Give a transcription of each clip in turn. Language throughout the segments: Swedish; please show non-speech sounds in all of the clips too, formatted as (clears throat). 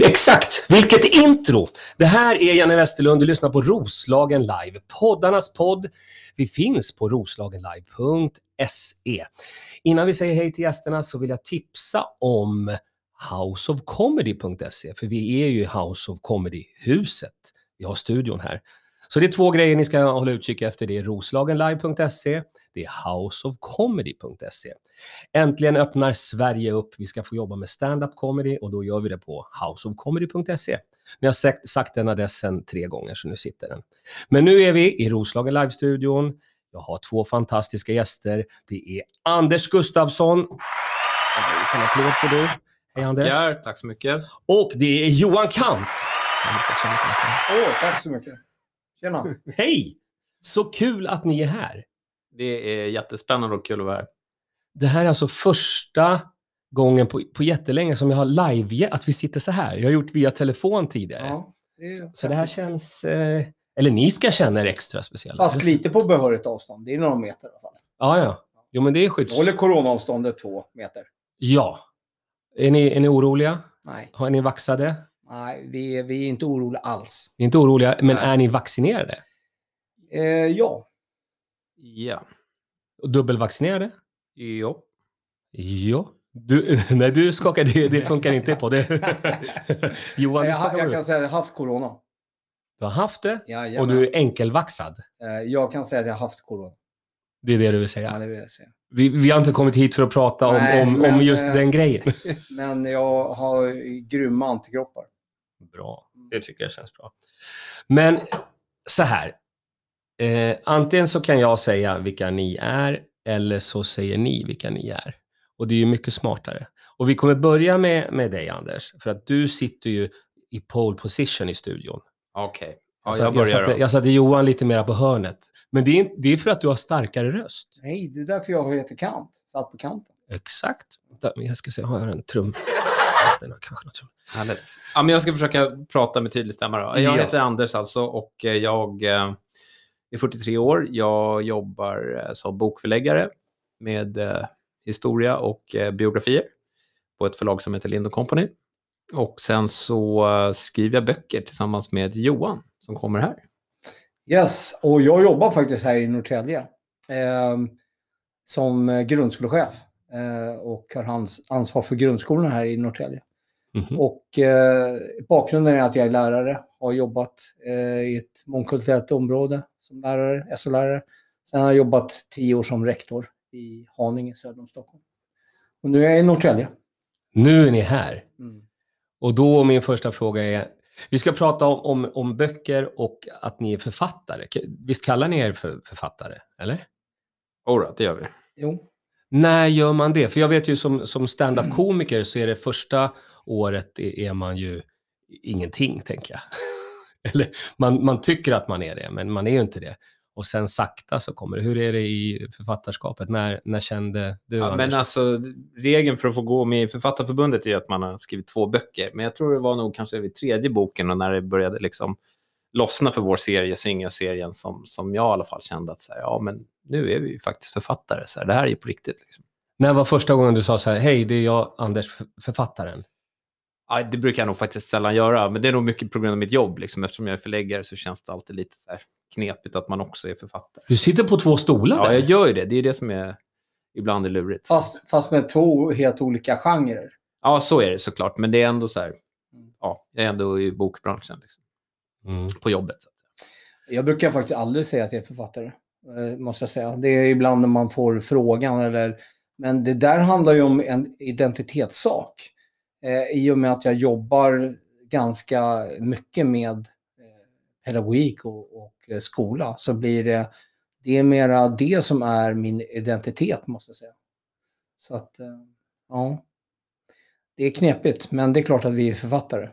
Exakt! Vilket intro! Det här är Janne Westerlund, du lyssnar på Roslagen Live, poddarnas podd. Vi finns på roslagenlive.se. Innan vi säger hej till gästerna så vill jag tipsa om houseofcomedy.se, för vi är ju i House of Comedy-huset. Vi har studion här. Så det är två grejer ni ska hålla utkik efter. Det är roslagenlive.se, det är houseofcomedy.se. Äntligen öppnar Sverige upp. Vi ska få jobba med stand-up comedy och då gör vi det på houseofcomedy.se. Ni har sagt, sagt den adressen tre gånger så nu sitter den. Men nu är vi i Roslagen Live-studion. Jag har två fantastiska gäster. Det är Anders Gustafsson. Vilken applåd får du. Hej Anders. Tackar, tack så mycket. Och det är Johan Kant. Åh, tack så mycket. Tjena. Hej! Så kul att ni är här. Det är jättespännande och kul att vara här. Det här är alltså första gången på, på jättelänge som jag har live, att vi sitter så här. Jag har gjort via telefon tidigare. Ja, det är Så det här känns, eh, eller ni ska känna er extra speciella. Fast lite på behörigt avstånd. Det är några meter i alla fall. Ja, ja. Jo, men det är Då skydds... håller coronaavståndet två meter. Ja. Är ni, är ni oroliga? Nej, Har ni vaxade? Nej vi, är, vi är inte oroliga alls. Ni är inte oroliga, men Nej. är ni vaccinerade? Eh, ja, Ja. Och dubbelvaccinerade? Jo. Ja. Du, (laughs) nej, du skakar, det, det funkar inte på det. (laughs) Johan, du jag, skakar jag kan säga att jag har haft corona. Du har haft det Ja, och du är enkelvaxad. jag kan säga att jag har haft corona. Det är det du vill säga. Ja, det vill jag säga. Vi, vi har inte kommit hit för att prata om, Nej, om, men, om just eh, den grejen. (laughs) Men jag har grymma antikroppar. Bra, det tycker jag känns bra. Men så här. Eh, antingen så kan jag säga vilka ni är eller så säger ni vilka ni är. Och det är ju mycket smartare. Och vi kommer börja med, med dig Anders, för att du sitter ju i pole position i studion. Okej. Jag, Ja, jag jag, börjar satte, då. jag satte Johan lite mera på hörnet. Men det är, det är för att du har starkare röst. Nej, det är därför jag heter Kant. Satt på kanten. Exakt. Jag ska se, har jag en trum? Ja, Den har kanske något trum. Härligt. Ja, men jag ska försöka prata med tydlig stämma. Då. Jag Ja. heter Anders alltså och eh, jag eh, är 43 år. Jag jobbar eh, som bokförläggare med eh, historia och eh, biografier på ett förlag som heter Lind Company. Och sen så skriver jag böcker tillsammans med Johan som kommer här. Yes, och jag jobbar faktiskt här i Norrtälje. Ehm, eh, som grundskolechef. Eh, och har hans ansvar för grundskolorna här i Norrtälje. Mhm. Och eh, bakgrunden är att jag är lärare, har jobbat eh, i ett mångkulturellt område som lärare, SO-lärare. Sen har jag jobbat tio år som rektor i Haninge söder om Stockholm. Och nu är jag i Norrtälje. Nu är ni här. Mm. Och då min första fråga är, vi ska prata om, om, om böcker och att ni är författare. Visst kallar ni er för författare, eller? Jodå, det gör vi. Jo, När gör man det? För jag vet ju som, som stand-up-komiker så är det första året är, man ju ingenting, tänker jag. (laughs) Eller man, man tycker att man är det, men man är ju inte det. Och sen sakta så kommer det. Hur är det i författarskapet? När, när kände du, Ja, Anders? men alltså, regeln för att få gå med i Författarförbundet är att man har skrivit två böcker. Men jag tror det var nog kanske vid tredje boken och när det började liksom lossna för vår serie, Singer-serien, som, som jag i alla fall kände att så här, ja, men nu är vi ju faktiskt författare. Så här, det här är ju på riktigt. Liksom. När var första gången du sa så här, hej, det är jag, Anders, författaren? Ja, det brukar jag nog faktiskt sällan göra, men det är nog mycket på grund av mitt jobb. Liksom. Eftersom jag är förläggare så känns det alltid lite så här knepigt att man också är författare. Du sitter på två stolar Ja, jag gör ju det. Det är det som är ibland är lurigt. fast, fast med två helt olika genrer. Ja, så är det såklart. Men det är ändå så här, ja, jag är ändå i bokbranschen liksom, Mm. på jobbet. Jag brukar faktiskt aldrig säga att jag är författare, eh, måste jag säga. Det är ibland när man får frågan eller... Men det där handlar ju om en identitetssak. Eh, I och med att jag jobbar ganska mycket med eh, pedagogik och, och eh, skola så blir det... Det är mera det som är min identitet, måste jag säga. Så att, eh, ja. Det är knepigt, men det är klart att vi är författare.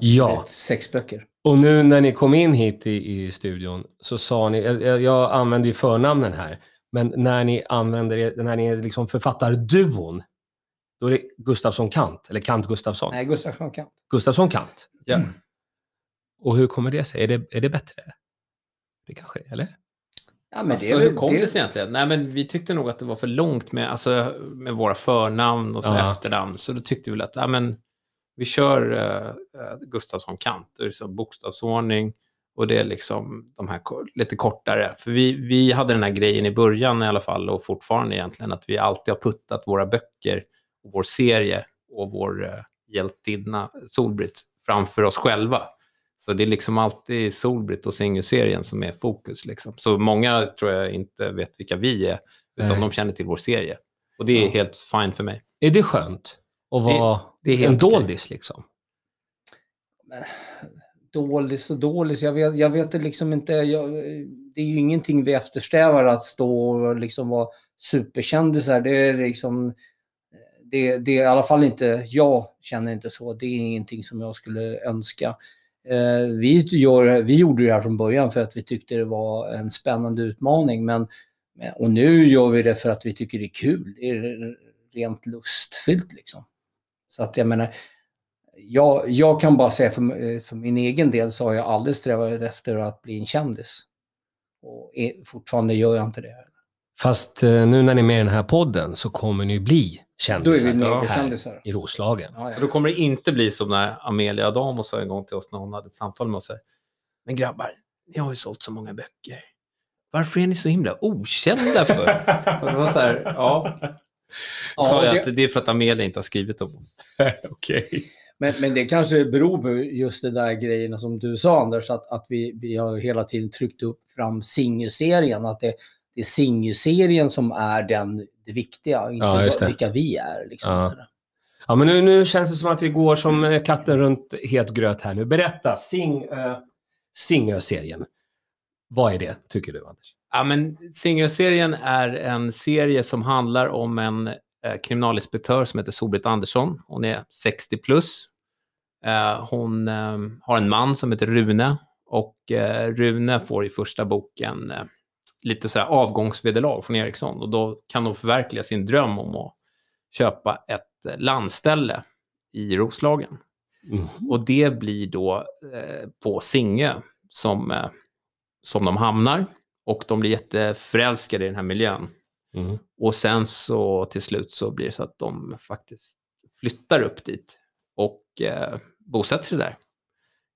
Ja. Sex böcker. Och nu när ni kom in hit i, i studion så sa ni, jag, jag använder ju förnamnen här, men när ni använder, er- när ni är liksom författarduon, då är det Gustafsson Kant, eller Kant Gustafsson. Nej, Gustafsson Kant. Gustafsson Kant. Ja. Och hur kommer det sig? Är det, är det bättre? Det kanske är, eller? Ja, men alltså, det är hur kom det, det- sig egentligen? Nej, men vi tyckte nog att det var för långt med, alltså, med våra förnamn och så Ja. efternamn. Så då tyckte vi väl att ja, men, Vi kör uh, Gustafsson kant, det är liksom bokstavsordning och det är liksom de här lite kortare. För vi, vi hade den här grejen i början i alla fall och fortfarande egentligen att vi alltid har puttat våra böcker, vår serie och vår uh, hjältinna Solbritt framför oss själva. Så det är liksom alltid Solbritt och Singus-serien som är fokus. Liksom. Så många tror jag inte vet vilka vi är, utan Nej. de känner till vår serie. Och det är ja. helt fine för mig. Är det skönt? Att vara det, det är en doldis okay. liksom? Doldis och doldis, jag vet, jag vet liksom inte. Jag, det är ju ingenting vi eftersträvar att stå och liksom vara superkändisar. Det är liksom det, det är i alla fall inte, jag känner inte så. Det är ingenting som jag skulle önska. Eh, vi, gör, vi gjorde det här från början för att vi tyckte det var en spännande utmaning. Men, och nu gör vi det för att vi tycker det är kul. Det är rent lustfyllt liksom. Så att jag menar, jag, jag kan bara säga för, eh, för min egen del så har jag aldrig strävat efter att bli en kändis. Och fortfarande gör jag inte det. Fast eh, nu när ni är med i den här podden så kommer ni bli kändisar Då är vi här i Roslagen. Ja, ja. Då kommer det inte bli som när Amelia Adamo sa en gång till oss när hon hade ett samtal med oss. Här. Men grabbar, ni har ju sålt så många böcker. Varför är ni så himla okända för? (laughs) Och det var så här, ja. ja sa jag det... att det är för att Amelia inte har skrivit om oss. (laughs) Okej. Okay. Men, men det kanske beror på just de där grejerna som du sa Anders, att, att vi, vi har hela tiden tryckt upp fram Singu-serien, att det, det är Singu-serien som är den, det viktiga, inte ja, vilka vi är. Liksom, ja. ja. men nu, nu känns det som att vi går som katten runt het gröt här nu. Berätta, Sing, uh, Singö-serien. Vad är det, tycker du, Anders? Ja, men Singö-serien är en serie som handlar om en eh, kriminalinspektör som heter Solbritt Andersson. Hon är 60 plus. Eh, hon eh, har en man som heter Rune och eh, Rune får i första boken eh, lite så här avgångsvederlag från Ericsson och då kan de förverkliga sin dröm om att köpa ett eh, landställe i Roslagen. Mm. Och det blir då eh, på Singö som, eh, som de hamnar och de blir jätteförälskade i den här miljön. Mm. Och sen så till slut så blir det så att de faktiskt flyttar upp dit och eh, bosätter sig där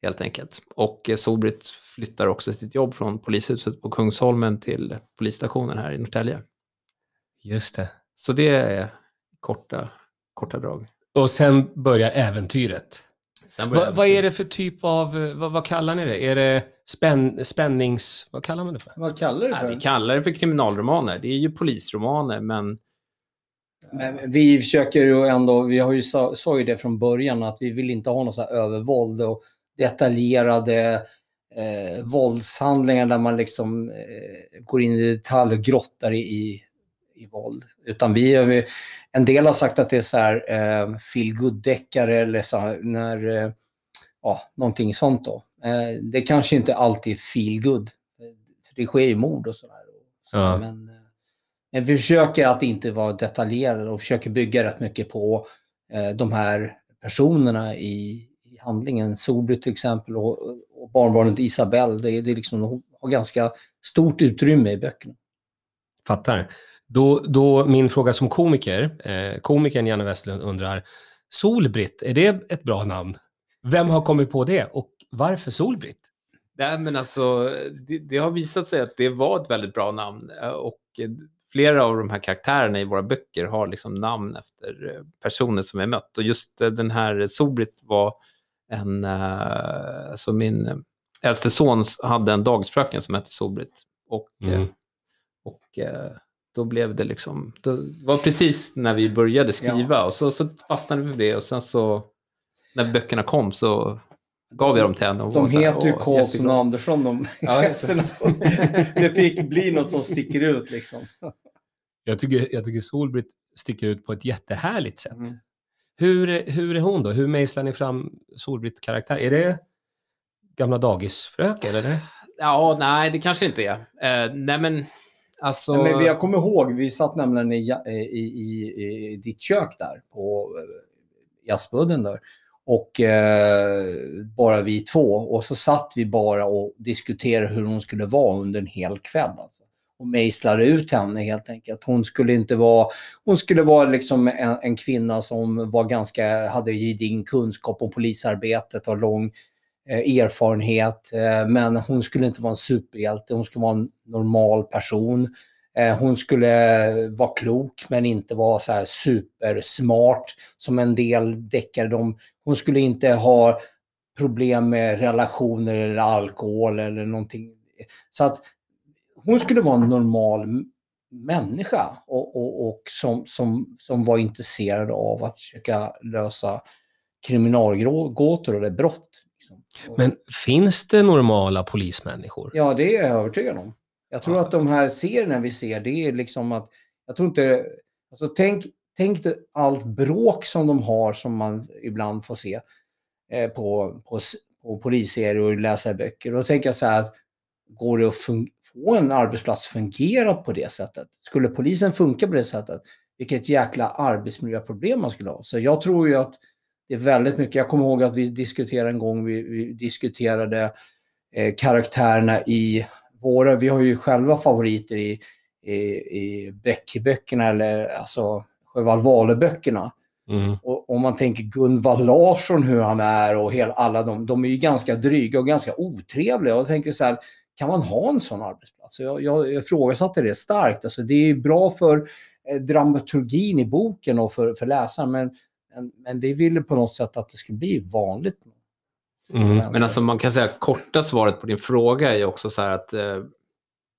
helt enkelt. Och Solbritt flyttar också sitt jobb från polishuset på Kungsholmen till polisstationen här i Norrtälje. Just det. Så det är korta, korta drag. Och sen börjar äventyret. Sen börjar Va, vad är det för typ av, vad, vad, kallar ni det? Är det spänn, spännings... Vad kallar man det för? Vad kallar det för? Ja, vi kallar det för kriminalromaner. Det är ju polisromaner, men men vi försöker ju ändå, vi har ju sa, sa ju det från början att vi vill inte ha något så här övervåld och detaljerade eh, våldshandlingar där man liksom eh, går in i detalj och grottar i, i våld. Utan vi, har, en del har sagt att det är så här eh, feel deckare eller så här, när, eh, ja, någonting sånt då. Eh, det kanske inte alltid är feel good. För det sker ju mord och sådär. Så, ja. men, eh, men vi försöker att inte vara detaljerade och försöker bygga rätt mycket på eh, de här personerna i, handlingen. Solbritt till exempel och, och barnbarnet Isabelle, det, det är liksom, de har ganska stort utrymme i böckerna. Fattar. Då, då min fråga som komiker, eh, komikern Janne Westlund undrar, Solbritt, är det ett bra namn? Vem har kommit på det och varför Solbritt? Nej, men alltså, det, det, har visat sig att det var ett väldigt bra namn eh, och flera av de här karaktärerna i våra böcker har liksom namn efter eh, personer som vi mött och just eh, den här Solbritt var en, uh, alltså min äldste son hade en dagisfröken som hette Solbritt. Och, mm. och uh, då blev det liksom, det var precis när vi började skriva ja. och så, så fastnade vi för det och sen så när böckerna kom så gav jag dem till henne. De heter ju Karlsson och Andersson. De, (laughs) ja, (laughs) det fick bli något som sticker ut liksom. Jag tycker, jag tycker Solbritt sticker ut på ett jättehärligt sätt. Mm. Hur, hur är hon då? Hur mejslar ni fram Solbritt karaktär? Är det gamla dagisfröken eller? Ja, nej det kanske inte är. Eh, nej men alltså... Nej, men jag kommer ihåg, vi satt nämligen i, i, i, i ditt kök där på eh, jazzbudden där. Och eh, bara vi två. Och så satt vi bara och diskuterade hur hon skulle vara under en hel kväll. Alltså och mejslar ut henne helt enkelt. Hon skulle inte vara, hon skulle vara liksom en, en kvinna som var ganska, hade gedigen kunskap om polisarbetet och lång eh, erfarenhet. Eh, men hon skulle inte vara en superhjälte, hon skulle vara en normal person. Eh, hon skulle vara klok men inte vara så här supersmart som en del deckare. hon skulle inte ha problem med relationer eller alkohol eller någonting. Så att hon skulle vara en normal människa och, och, och som, som, som var intresserad av att försöka lösa kriminalgåtor eller brott. Liksom. Men finns det normala polismänniskor? Ja, det är jag övertygad om. Jag tror ja. att de här serierna vi ser, det är liksom att, jag tror inte, alltså tänk, tänk allt bråk som de har som man ibland får se eh, på, på, på polisserier och läsa böcker. Då tänker jag så här, går det att få en arbetsplats att fungera på det sättet? Skulle polisen funka på det sättet? Vilket jäkla arbetsmiljöproblem man skulle ha. Så jag tror ju att det är väldigt mycket. Jag kommer ihåg att vi diskuterade en gång, vi, vi diskuterade eh, karaktärerna i våra, vi har ju själva favoriter i, i, i Becky-böckerna eller alltså Sjöwall Wahlöö-böckerna. Mm. Och om man tänker Gunvald Larsson, hur han är och hela, alla de, de är ju ganska dryga och ganska otrevliga. Och jag tänker så här, kan man ha en sån arbetsplats? Jag, jag ifrågasatte det starkt. Alltså, det är bra för eh, dramaturgin i boken och för, för läsaren, men, men, men vi ville på något sätt att det skulle bli vanligt. Mm. Men alltså man kan säga korta svaret på din fråga är också så här att eh,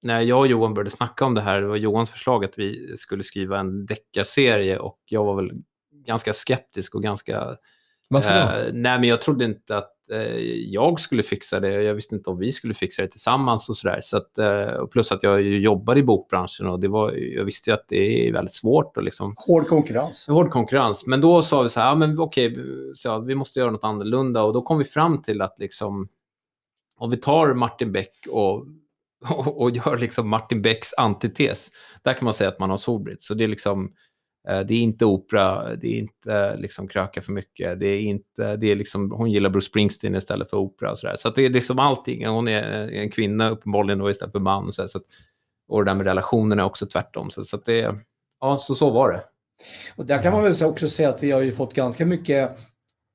när jag och Johan började snacka om det här, det var Johans förslag att vi skulle skriva en deckarserie och jag var väl ganska skeptisk och ganska... Varför då? Eh, nej, men jag trodde inte att jag skulle fixa det. Jag visste inte om vi skulle fixa det tillsammans och sådär. Så att, eh, plus att jag jobbar i bokbranschen och det var, jag visste ju att det är väldigt svårt. Och liksom, hård konkurrens. Hård konkurrens. Men då sa vi så här, ja, men okej, så, ja, vi måste göra något annorlunda. Och då kom vi fram till att liksom, om vi tar Martin Beck och (laughs) och, och gör liksom Martin Becks antites. Där kan man säga att man har Solbritt. Så det är liksom Eh, Eh, det är inte opera, det är inte liksom kröka för mycket. Det är inte, det är liksom, hon gillar Bruce Springsteen istället för opera och sådär. Så, så det är liksom allting. Hon är eh, en kvinna uppenbarligen då istället för man. Och, så, så att, och det där med relationerna är också tvärtom. Så, så det, ja, så, så var det. Och där kan man väl också säga att vi har ju fått ganska mycket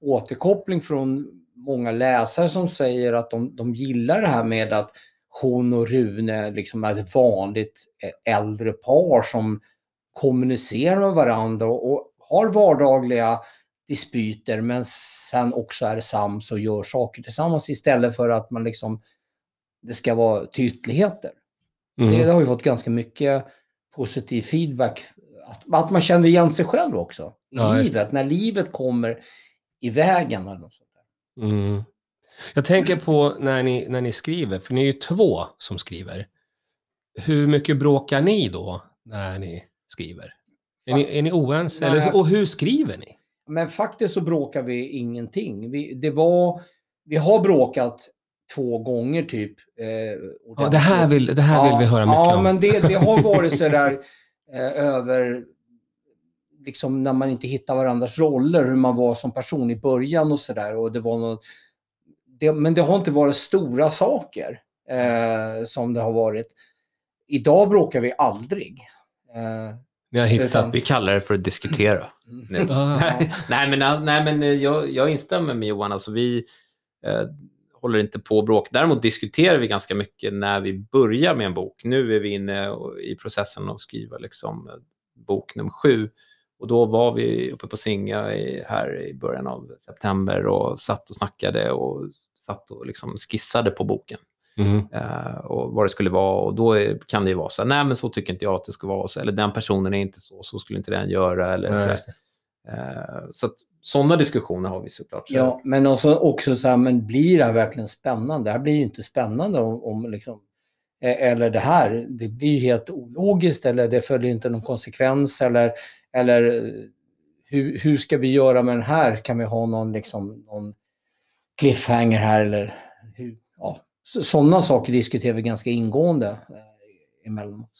återkoppling från många läsare som säger att de, de gillar det här med att hon och Rune liksom är ett vanligt eh, äldre par som kommunicerar med varandra och har vardagliga dispyter men sen också är sams och gör saker tillsammans istället för att man liksom det ska vara tydligheter. Mm. Det, det, har vi fått ganska mycket positiv feedback. Att, att man känner igen sig själv också ja, livet, när livet kommer i vägen. Eller något sånt där. Mm. Jag tänker på när ni, när ni skriver, för ni är ju två som skriver. Hur mycket bråkar ni då när ni skriver? Är ni, är ni oense? Nej, eller, och hur skriver ni? Men faktiskt så bråkar vi ingenting. Vi, det var, vi har bråkat två gånger typ. Eh, ja, det här vill, det här vill vi höra mycket ja, om. Ja, men det, det har varit (laughs) så där eh, över, liksom när man inte hittar varandras roller, hur man var som person i början och sådär. det var något, det, men det har inte varit stora saker eh, som det har varit. Idag bråkar vi aldrig. Eh, vi har hittat, utan... vi kallar det för att diskutera. Mm. (laughs) (laughs) nej, men, nej, men eh, jag, jag instämmer med Johan. Alltså, vi eh, håller inte på att bråka. Däremot diskuterar vi ganska mycket när vi börjar med en bok. Nu är vi inne i processen att skriva liksom, bok nummer sju. Och då var vi uppe på Singa i, här i början av september och satt och snackade och satt och liksom skissade på boken. Mm. Uh, och vad det skulle vara. Och då är, kan det ju vara så här, nej men så tycker inte jag att det ska vara. Så, eller den personen är inte så, så skulle inte den göra. Eller, nej, så uh, så att, sådana diskussioner har vi såklart. Så. Ja, men också, också så här, men blir det här verkligen spännande? Det här blir ju inte spännande om, om liksom, eh, eller det här, det blir ju helt ologiskt eller det följer inte någon konsekvens eller, eller hur, hur ska vi göra med den här? Kan vi ha någon, liksom, någon cliffhanger här eller hur, sådana saker diskuterar vi ganska ingående eh, emellanåt.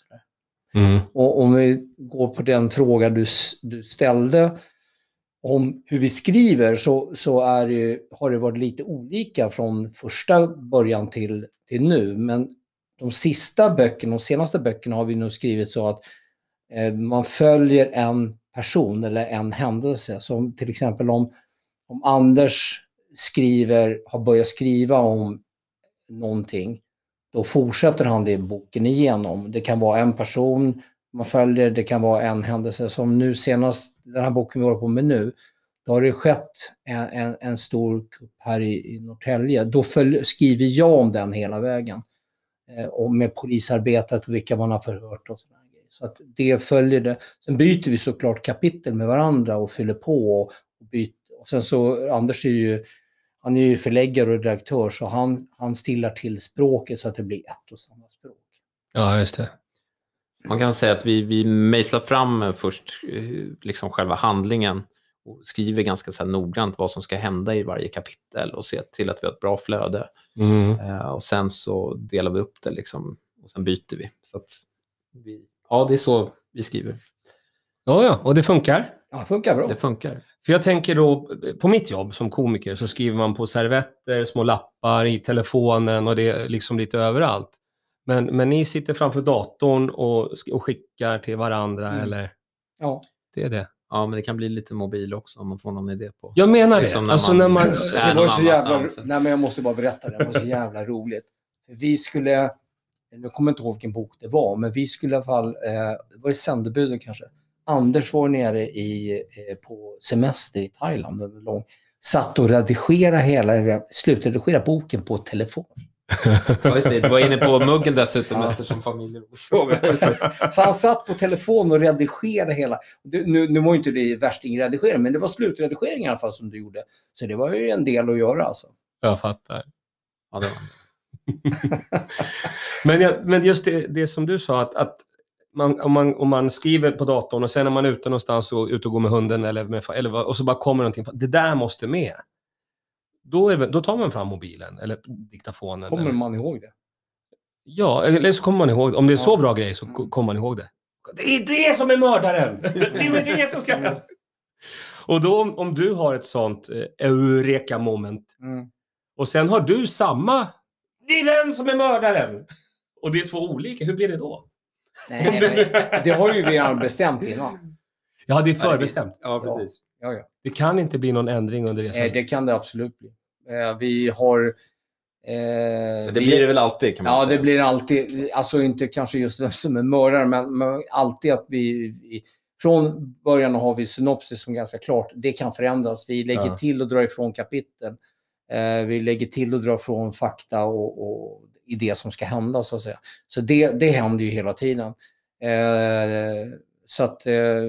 Mm. Och om vi går på den fråga du, du ställde om hur vi skriver så, så är det, har det varit lite olika från första början till, till nu. Men de sista böckerna, de senaste böckerna har vi nog skrivit så att eh, man följer en person eller en händelse. Som till exempel om, om Anders skriver, har börjat skriva om någonting, då fortsätter han det boken igenom. Det kan vara en person man följer, det kan vara en händelse. Som nu senast, den här boken vi håller på med nu, då har det skett en, en, en stor kupp här i, i Norrtälje. Då följ, skriver jag om den hela vägen. Eh, och med polisarbetet och vilka man har förhört och sådär. Så att det följer det. Sen byter vi såklart kapitel med varandra och fyller på. Och, och byter. Och sen så, Anders är ju, han är ju förläggare och redaktör så han, han stillar till språket så att det blir ett och samma språk. Ja, just det. Man kan säga att vi, vi mejslar fram först eh, liksom själva handlingen och skriver ganska så här noggrant vad som ska hända i varje kapitel och ser till att vi har ett bra flöde. Mm. Eh, och sen så delar vi upp det liksom, och sen byter vi. Så att vi. Ja, det är så vi skriver. Ja, ja, och det funkar. Ja, det funkar bra. Det funkar. För jag tänker då, på mitt jobb som komiker så skriver man på servetter, små lappar, i telefonen och det är liksom lite överallt. Men, men ni sitter framför datorn och, och skickar till varandra Mm. eller? Ja. Det är det. Ja, men det kan bli lite mobil också om man får någon idé på. Jag menar Det är det. som när alltså man- när man... Det var så jävla... Nej, men jag måste bara berätta det. Det var så jävla roligt. Vi skulle... Nu kommer jag inte ihåg vilken bok det var, men vi skulle i alla fall... Eh, var det sändebuden kanske? Anders var nere i, eh, på semester i Thailand. under Lång, satt och redigerade hela... Slutredigerade boken på telefon. Ja, just det. Du var inne på muggen dessutom Ja. eftersom familjen sov. Så han satt på telefon och redigerade hela... Du, nu, nu var ju inte det värstingredigering, men det var slutredigering i alla fall som du gjorde. Så det var ju en del att göra alltså. Jag fattar. Ja, det var. (laughs) Men, jag, men just det, det som du sa, att, att man, om, man, om man skriver på datorn och sen är man ute någonstans och ute och går med hunden eller, med, eller och så bara kommer någonting. Det där måste med. Då, är, det- då tar man fram mobilen eller diktafonen. Kommer eller, man ihåg det? Ja, eller så kommer man ihåg. Om det är så Ja. bra grej så Mm. kommer man ihåg det. Det är det som är mördaren! (laughs) Det är det som ska... Och då om, om du har ett sånt eh, eureka-moment Mm. och sen har du samma, det är den som är mördaren! Och det är två olika, hur blir det då? Nej, men det har ju vi redan bestämt innan. Ja, det är förbestämt. Ja, precis. Ja, ja. Det kan inte bli någon ändring under Eh, resan. det kan det absolut bli. Eh, vi har... Eh, det vi- blir det väl alltid kan man Ja, säga. det blir alltid, alltså inte kanske just vem som är mördare, men, men alltid att vi, vi... Från början har vi synopsis som ganska klart. Det kan förändras. Vi lägger Ja. till och drar ifrån kapitel. Eh, vi lägger till och drar ifrån fakta och, och i det som ska hända, så att säga. Så det, det händer ju hela tiden. Eh, så att... Eh,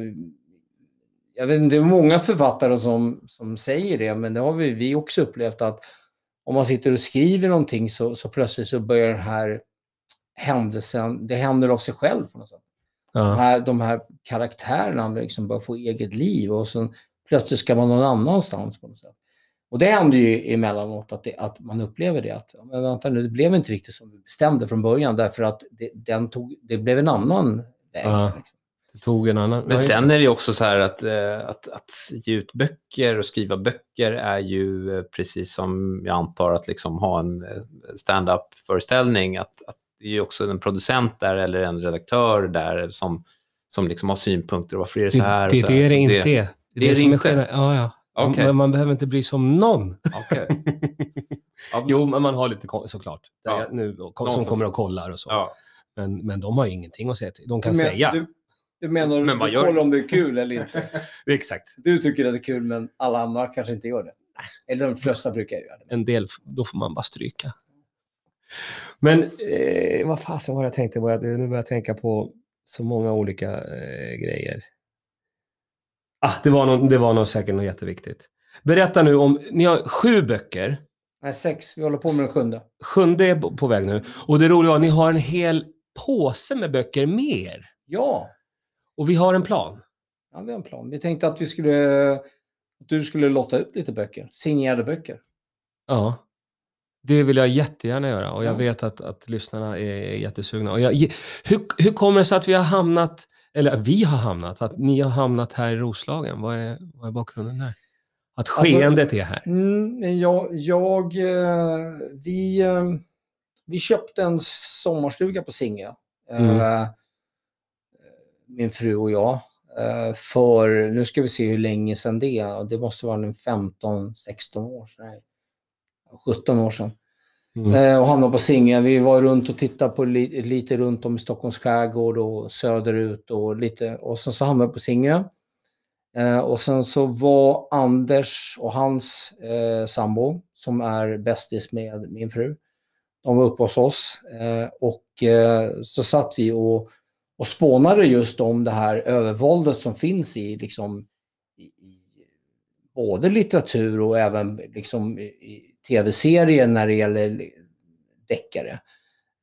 jag vet inte, det är många författare som, som säger det, men det har vi, vi också upplevt att om man sitter och skriver någonting så, så plötsligt så börjar den här händelsen, det händer av sig själv på något sätt. De Ja. här, de här karaktärerna liksom börjar få eget liv och sen plötsligt ska man någon annanstans på något sätt. Och det händer ju emellanåt att, det, att man upplever det. Att, men vänta nu, det blev inte riktigt som vi bestämde från början därför att det, den tog, det blev en annan väg. Ja. Liksom. Det tog en annan... Men sen det. är det ju också så här att, eh, att, att ge ut böcker och skriva böcker är ju eh, precis som jag antar att liksom ha en eh, stand-up-föreställning. Att, att det är ju också en producent där eller en redaktör där som, som liksom har synpunkter. och Varför är det så här? det, det, så här. är det inte. Det är det det, är det inte. Ja, ja. Okej. Men man behöver inte bry sig om någon. (laughs) Ja, Jo, men man har lite såklart. Ja. Nu, som Någonstans. kommer och kollar och så. Ja. Men, men de har ju ingenting att säga till. De kan men- säga. Du, du menar Men du kollar om det är kul eller inte? (laughs) Exakt. Du tycker att det är kul men alla andra kanske inte gör det. Eller de flesta brukar göra det. En del, då får man bara stryka. Men eh, vad fasen var jag tänkte? Jag, nu börjar jag tänka på så många olika eh, grejer. Ah, det var, någon, det var nog säkert något jätteviktigt. Berätta nu om, ni har sju böcker. Nej, sex. Vi håller på med den sjunde. Sjunde är på- på väg nu. Och det roliga var att ni har en hel påse med böcker mer. Ja, Och vi har en plan. ja, vi har en plan. Vi tänkte att vi skulle, att du skulle lotta ut lite böcker. Signerade böcker. Ja. Det vill jag jättegärna göra och jag Ja. vet att, att lyssnarna är jättesugna. Och jag, hur, hur kommer det sig att vi har hamnat, eller vi har hamnat, att ni har hamnat här i Roslagen? Vad är, vad är bakgrunden där? Att Alltså- skeendet är här? Mm, jag, jag, eh, vi, eh, vi köpte en sommarstuga på Singö. Mm. Eh, min fru och jag. För, nu ska vi se hur länge sedan det är. Det måste vara en 15-16 år sedan. Nej, 17 år sedan. Mm. Eh, och hamnade på Singö. Vi var runt och tittade på li, lite runt om i Stockholms skärgård och söderut och lite. Och sen så hamnade vi på Singö. Eh, och sen så var Anders och hans eh, sambo, som är bästis med min fru, de var uppe hos oss. Eh, och eh, så satt vi och, och spånade just om det här övervåldet som finns i, liksom, i, i både litteratur och även liksom, i, i tv-serier när det gäller deckare.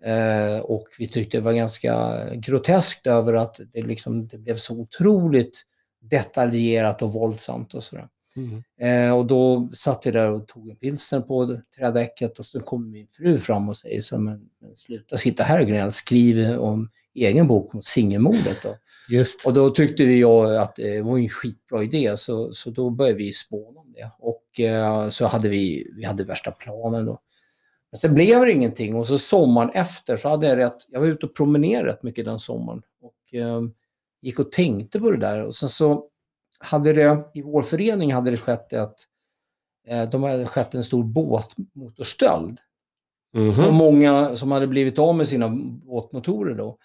Eh, och vi tyckte det var ganska groteskt över att det, liksom, det blev så otroligt detaljerat och våldsamt och sådär. Mm. Eh, och då satt vi där och tog en pilsner på trädäcket och så kom min fru fram och säger så men, men sluta sitta här och gnäll, skriv om egen bok om singelmordet. Då. Just. Och då tyckte vi ju att det var en skitbra idé så, så då började vi spåna om det. Och så hade vi, vi hade värsta planen då. Men sen blev det ingenting och så sommaren efter så hade jag rätt, jag var ute och promenerade rätt mycket den sommaren. Och eh, gick och tänkte på det där och sen så hade det, i vår förening hade det skett att eh, de hade skett en stor båtmotorstöld. Mhm. Och många som hade blivit av med sina båtmotorer då.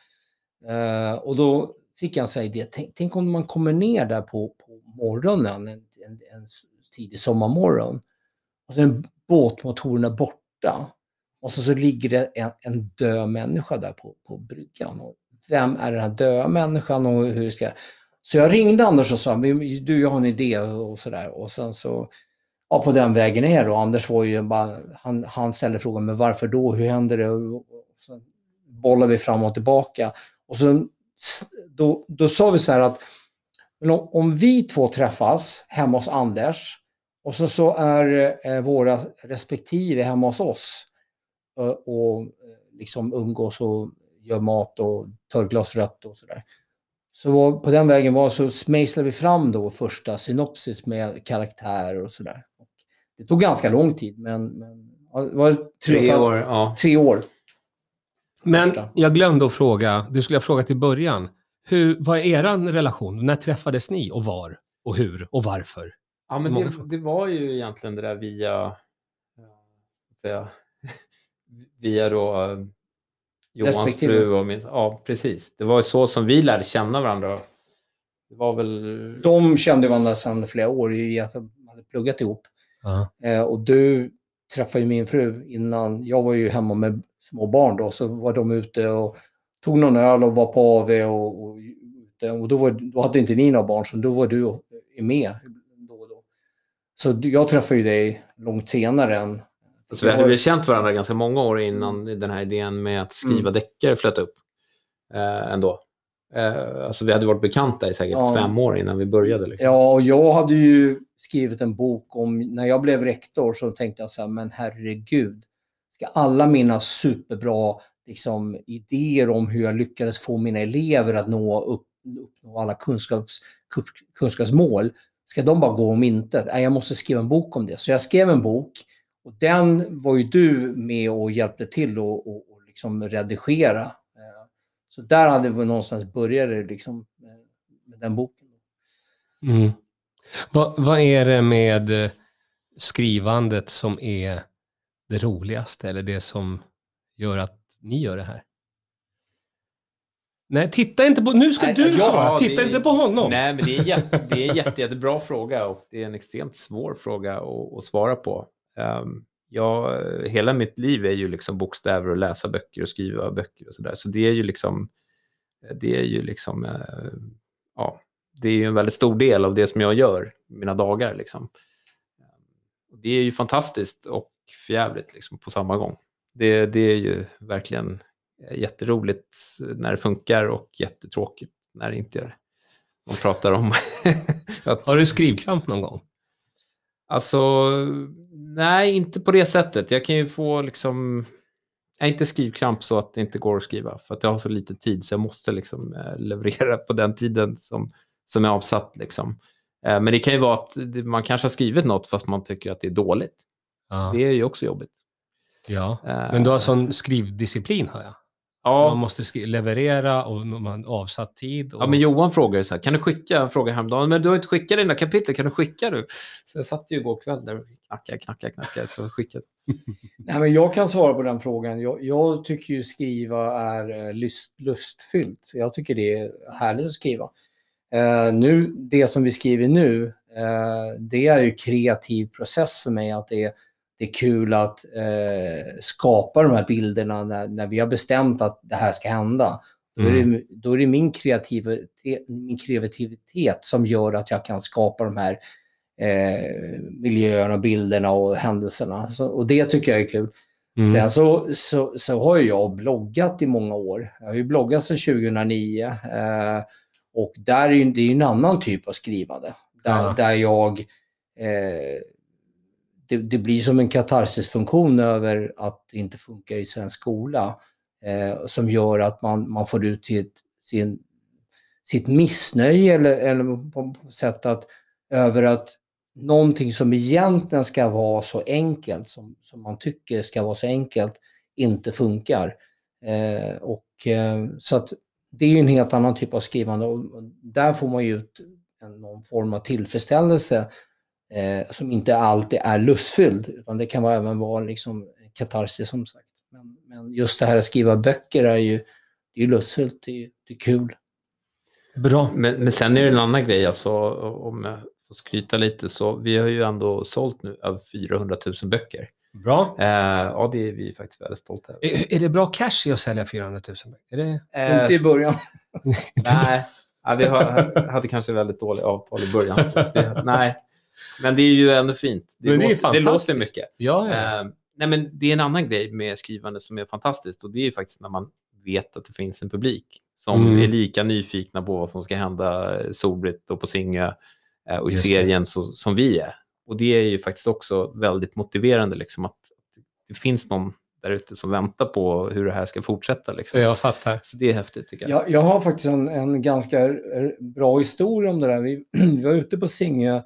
Eh, och då fick jag en idé, tänk, tänk om man kommer ner där på, på morgonen, en, en, en tidig sommarmorgon. Och sen är båtmotorerna borta. Och så, så ligger det en, en död människa där på, på bryggan. Och vem är den här döda människan och hur ska... Så jag ringde Anders och sa, du jag har en idé och sådär. Och sen så, ja på den vägen är det. Och Anders var ju bara, han, han ställde frågan, men varför då? Hur händer det? Och, så bollade vi fram och tillbaka. Och så, då, då sa vi så här att men om, om vi två träffas hemma hos Anders och så, så är eh, våra respektive hemma hos oss eh, och eh, liksom umgås och gör mat och tar ett glas rött och sådär. Så på den vägen var så mejslade vi fram då första synopsis med karaktär och sådär. Det tog ganska lång tid men, men det var tre, Tre år, ja. tre år. Men Första. jag glömde att fråga, det skulle jag fråga till början. Hur, vad är er relation? När träffades ni och var? Och hur? Och varför? Ja, men det, det var ju egentligen det där via, säga, (laughs) via då Johans Respektive. fru och min, ja precis. Det var ju så som vi lärde känna varandra. Det var väl, De kände varandra sedan flera år i att de hade pluggat ihop. Ja. Eh, och du träffade ju min fru innan. Jag var ju hemma med små barn då, så var de ute och tog någon öl och var på AV och, och, och då, var, då hade inte ni några barn, så då var du med. Så jag träffade ju dig långt senare än... så vi hade väl känt varandra ganska många år innan den här idén med att skriva Mm. deckare flöt upp. Eh, ändå. Eh, alltså vi hade varit bekanta i säkert Ja. fem år innan vi började. Liksom. Ja, och jag hade ju skrivit en bok om, när jag blev rektor så tänkte jag så här, men herregud, ska alla mina superbra liksom, idéer om hur jag lyckades få mina elever att nå upp, uppnå alla kunskaps, kunskapsmål, ska de bara gå om inte? Nej, jag måste skriva en bok om det. Så jag skrev en bok och den var ju du med och hjälpte till att och, och liksom redigera. Eh, så där hade vi någonstans började liksom med, med den boken. Mm. Vad, vad är det med skrivandet som är det roligaste eller det som gör att ni gör det här? Nej, titta inte på... Nu ska Nej, du ja, svara. Titta är- inte på honom. Nej, men det är, jätte, (laughs) det är en jätte, jättebra fråga och det är en extremt svår fråga att, att svara på. Um, jag, hela mitt liv är ju liksom bokstäver och läsa böcker och skriva böcker och sådär. Så det är ju liksom, det är ju liksom, eh, ja, det är ju en väldigt stor del av det som jag gör mina dagar liksom. Ehm, Det är ju fantastiskt och förjävligt liksom på samma gång. Det, det är ju verkligen jätteroligt när det funkar och jättetråkigt när det inte gör det. Man pratar om (laughs) att Har du skrivkramp någon gång? Alltså, nej, inte på det sättet. Jag kan ju få liksom, jag är inte skrivkramp så att det inte går att skriva. För att jag har så lite tid så jag måste liksom eh, leverera på den tiden som, som är avsatt. Liksom. Eh, Men det kan ju vara att man kanske har skrivit något fast man tycker att det är dåligt. Ja. Det är ju också jobbigt. Ja. Eh, Men du har sån skrivdisciplin hör jag. Man Ja, måste skri- leverera och man avsatt tid. Och... ja, men Johan frågade så här, kan du skicka, jag frågade häromdagen, men du har inte skickat dina kapitel, kan du skicka du? Så jag satt ju igår kväll där och knackade, knackade, knackade, så skickade. (laughs) Nej, men jag kan svara på den frågan. Jag, jag tycker ju skriva är eh, lust, lustfyllt. Jag tycker det är härligt att skriva. Eh, nu, det som vi skriver nu, eh, det är ju kreativ process för mig. Att det är, det är kul att eh, skapa de här bilderna när, när vi har bestämt att det här ska hända. Då är Mm. det, då är det min, kreativitet, min kreativitet som gör att jag kan skapa de här eh, miljöerna, bilderna och händelserna. Så, och det tycker jag är kul. Mm. Sen så, så, så har jag bloggat i många år. Jag har ju bloggat sedan 2009. Eh, och där är det är en annan typ av skrivande. Där, Ja. där jag... Eh, det, det blir som en katarsisfunktion över att det inte funkar i svensk skola. Eh, som gör att man, man får ut sitt, sin, sitt missnöje eller, eller på sätt att över att någonting som egentligen ska vara så enkelt, som, som man tycker ska vara så enkelt, inte funkar. Eh, och, eh, så att det är ju en helt annan typ av skrivande och och där får man ju ut en, någon form av tillfredsställelse eh, som inte alltid är lustfylld, utan det kan vara även vara liksom katarsis som sagt. Men, men just det här att skriva böcker är ju, det är lustfyllt, det är, det är kul. Bra. Men, men sen är det en annan grej, alltså, om jag får skryta lite, så vi har ju ändå sålt nu över 400 000 böcker. Bra. Eh, ja, det är vi faktiskt väldigt stolta över. Är, är det bra cash i att sälja 400 000? Är det... Eh, Inte i början. nej, ja, vi har, hade kanske väldigt dåliga avtal i början. Så att vi, (laughs) nej, men det är ju ändå fint. Det, Men det är låter, det låter mycket. Ja, ja. Eh, nej, men det är en annan grej med skrivande som är fantastiskt och det är faktiskt när man vet att det finns en publik som Mm. är lika nyfikna på vad som ska hända Solbritt och på Singö eh, och i Just serien så, som vi är. Och det är ju faktiskt också väldigt motiverande liksom, att det finns någon där ute som väntar på hur det här ska fortsätta. Så Liksom. jag satt här. Så det är häftigt tycker jag. Jag, jag har faktiskt en, en ganska bra historia om det där. Vi, (clears throat) vi var ute på Singö,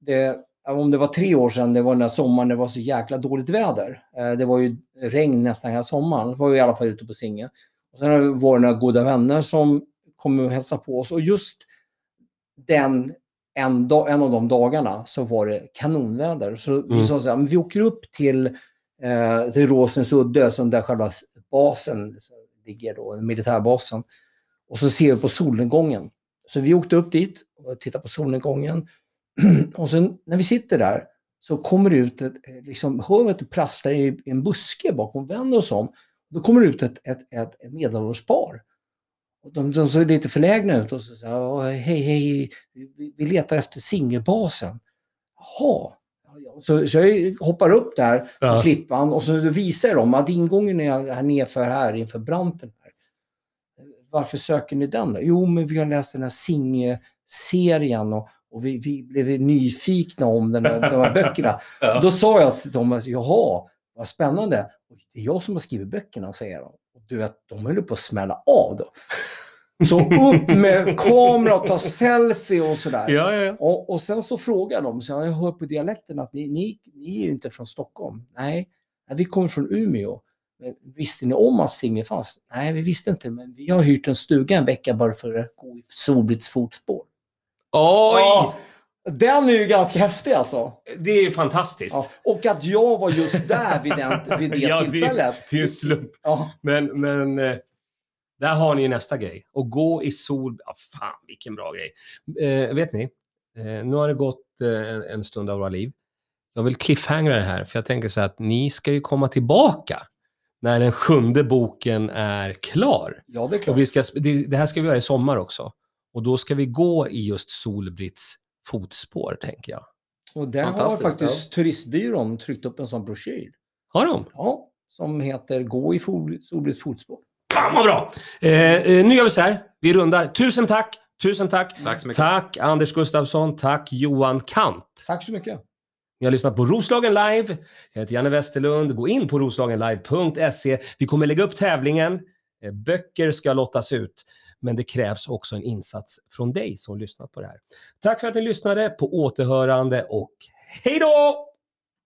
det, om det var tre år sedan, det var den där sommaren det var så jäkla dåligt väder. Eh, Det var ju regn nästan hela sommaren. Då var vi i alla fall ute på Singö. Och sen har det några goda vänner som kom och hälsade på oss. Och just den, en, dag, en av de dagarna så var det kanonväder. Så vi Mm. sa så här, vi åker upp till, eh, till Råsens udde, som där själva basen ligger, då, militärbasen. Och så ser vi på solnedgången. Så vi åkte upp dit och tittade på solnedgången. (clears throat) och sen när vi sitter där så kommer det ut ett, eh, liksom, hör vi att det prasslar i en buske bakom, vänder oss om. Då kommer det ut ett, ett, ett, medelålders par. Och de, de såg lite förlägna ut och så sa "Ja, hej, hej, vi, letar efter singelbasen. Jaha. Ja, ja. Så, så jag hoppar upp där på Ja. klippan och så visar dem att ingången är här nerför här inför branten. Här. Varför söker ni den då? Jo, men vi har läst den här Singer-serien och, och vi, vi blev nyfikna om den här, de här böckerna. (laughs) Ja. Då sa jag till dem, jaha, vad spännande. Det är jag som har skrivit böckerna, säger de. Och du vet, de höll på att smälla av då. Så upp med kamera och ta selfie och sådär. Ja, ja, ja. Och, och sen så frågar de, så jag hör på dialekten att ni, ni, ni är ju inte från Stockholm. Nej, vi kommer från Umeå. Visste ni om att Singer fanns? Nej, vi visste inte, men vi har hyrt en stuga en vecka bara för att gå i Solbritts fotspår. Oj! Den är ju ganska häftig alltså. Det är fantastiskt. Ja, och att jag var just där vid, den, (laughs) vid det Ja, det- tillfället. det är en slump. Ja, Men, men eh, där har ni ju nästa grej. Och gå i sol. Ja, fan vilken bra grej. Eh, vet ni, eh, nu har det gått eh, en, en stund av våra liv. Jag vill cliffhangra det här, för jag tänker så här att ni ska ju komma tillbaka när den sjunde boken är klar. ja, det är klart. Och vi ska, det, det här ska vi göra i sommar också. Och då ska vi gå i just Solbritts fotspår, tänker jag. Och där har faktiskt turistbyrån tryckt upp en sån broschyr. Har de? Ja, som heter Gå i Solbritts fotspår. Fan vad bra! Eh, eh, nu gör vi så här. Vi rundar. Tusen tack! Tusen tack! Tack så mycket. Tack Anders Gustafsson, tack Johan Kant. Tack så mycket. Ni har lyssnat på Roslagen Live. Jag heter Janne Westerlund. Gå in på roslagenlive.se. Vi kommer lägga upp tävlingen. Eh, Böcker ska lottas ut. Men det krävs också en insats från dig som lyssnat på det här. Tack för att ni lyssnade. På återhörande och hej då!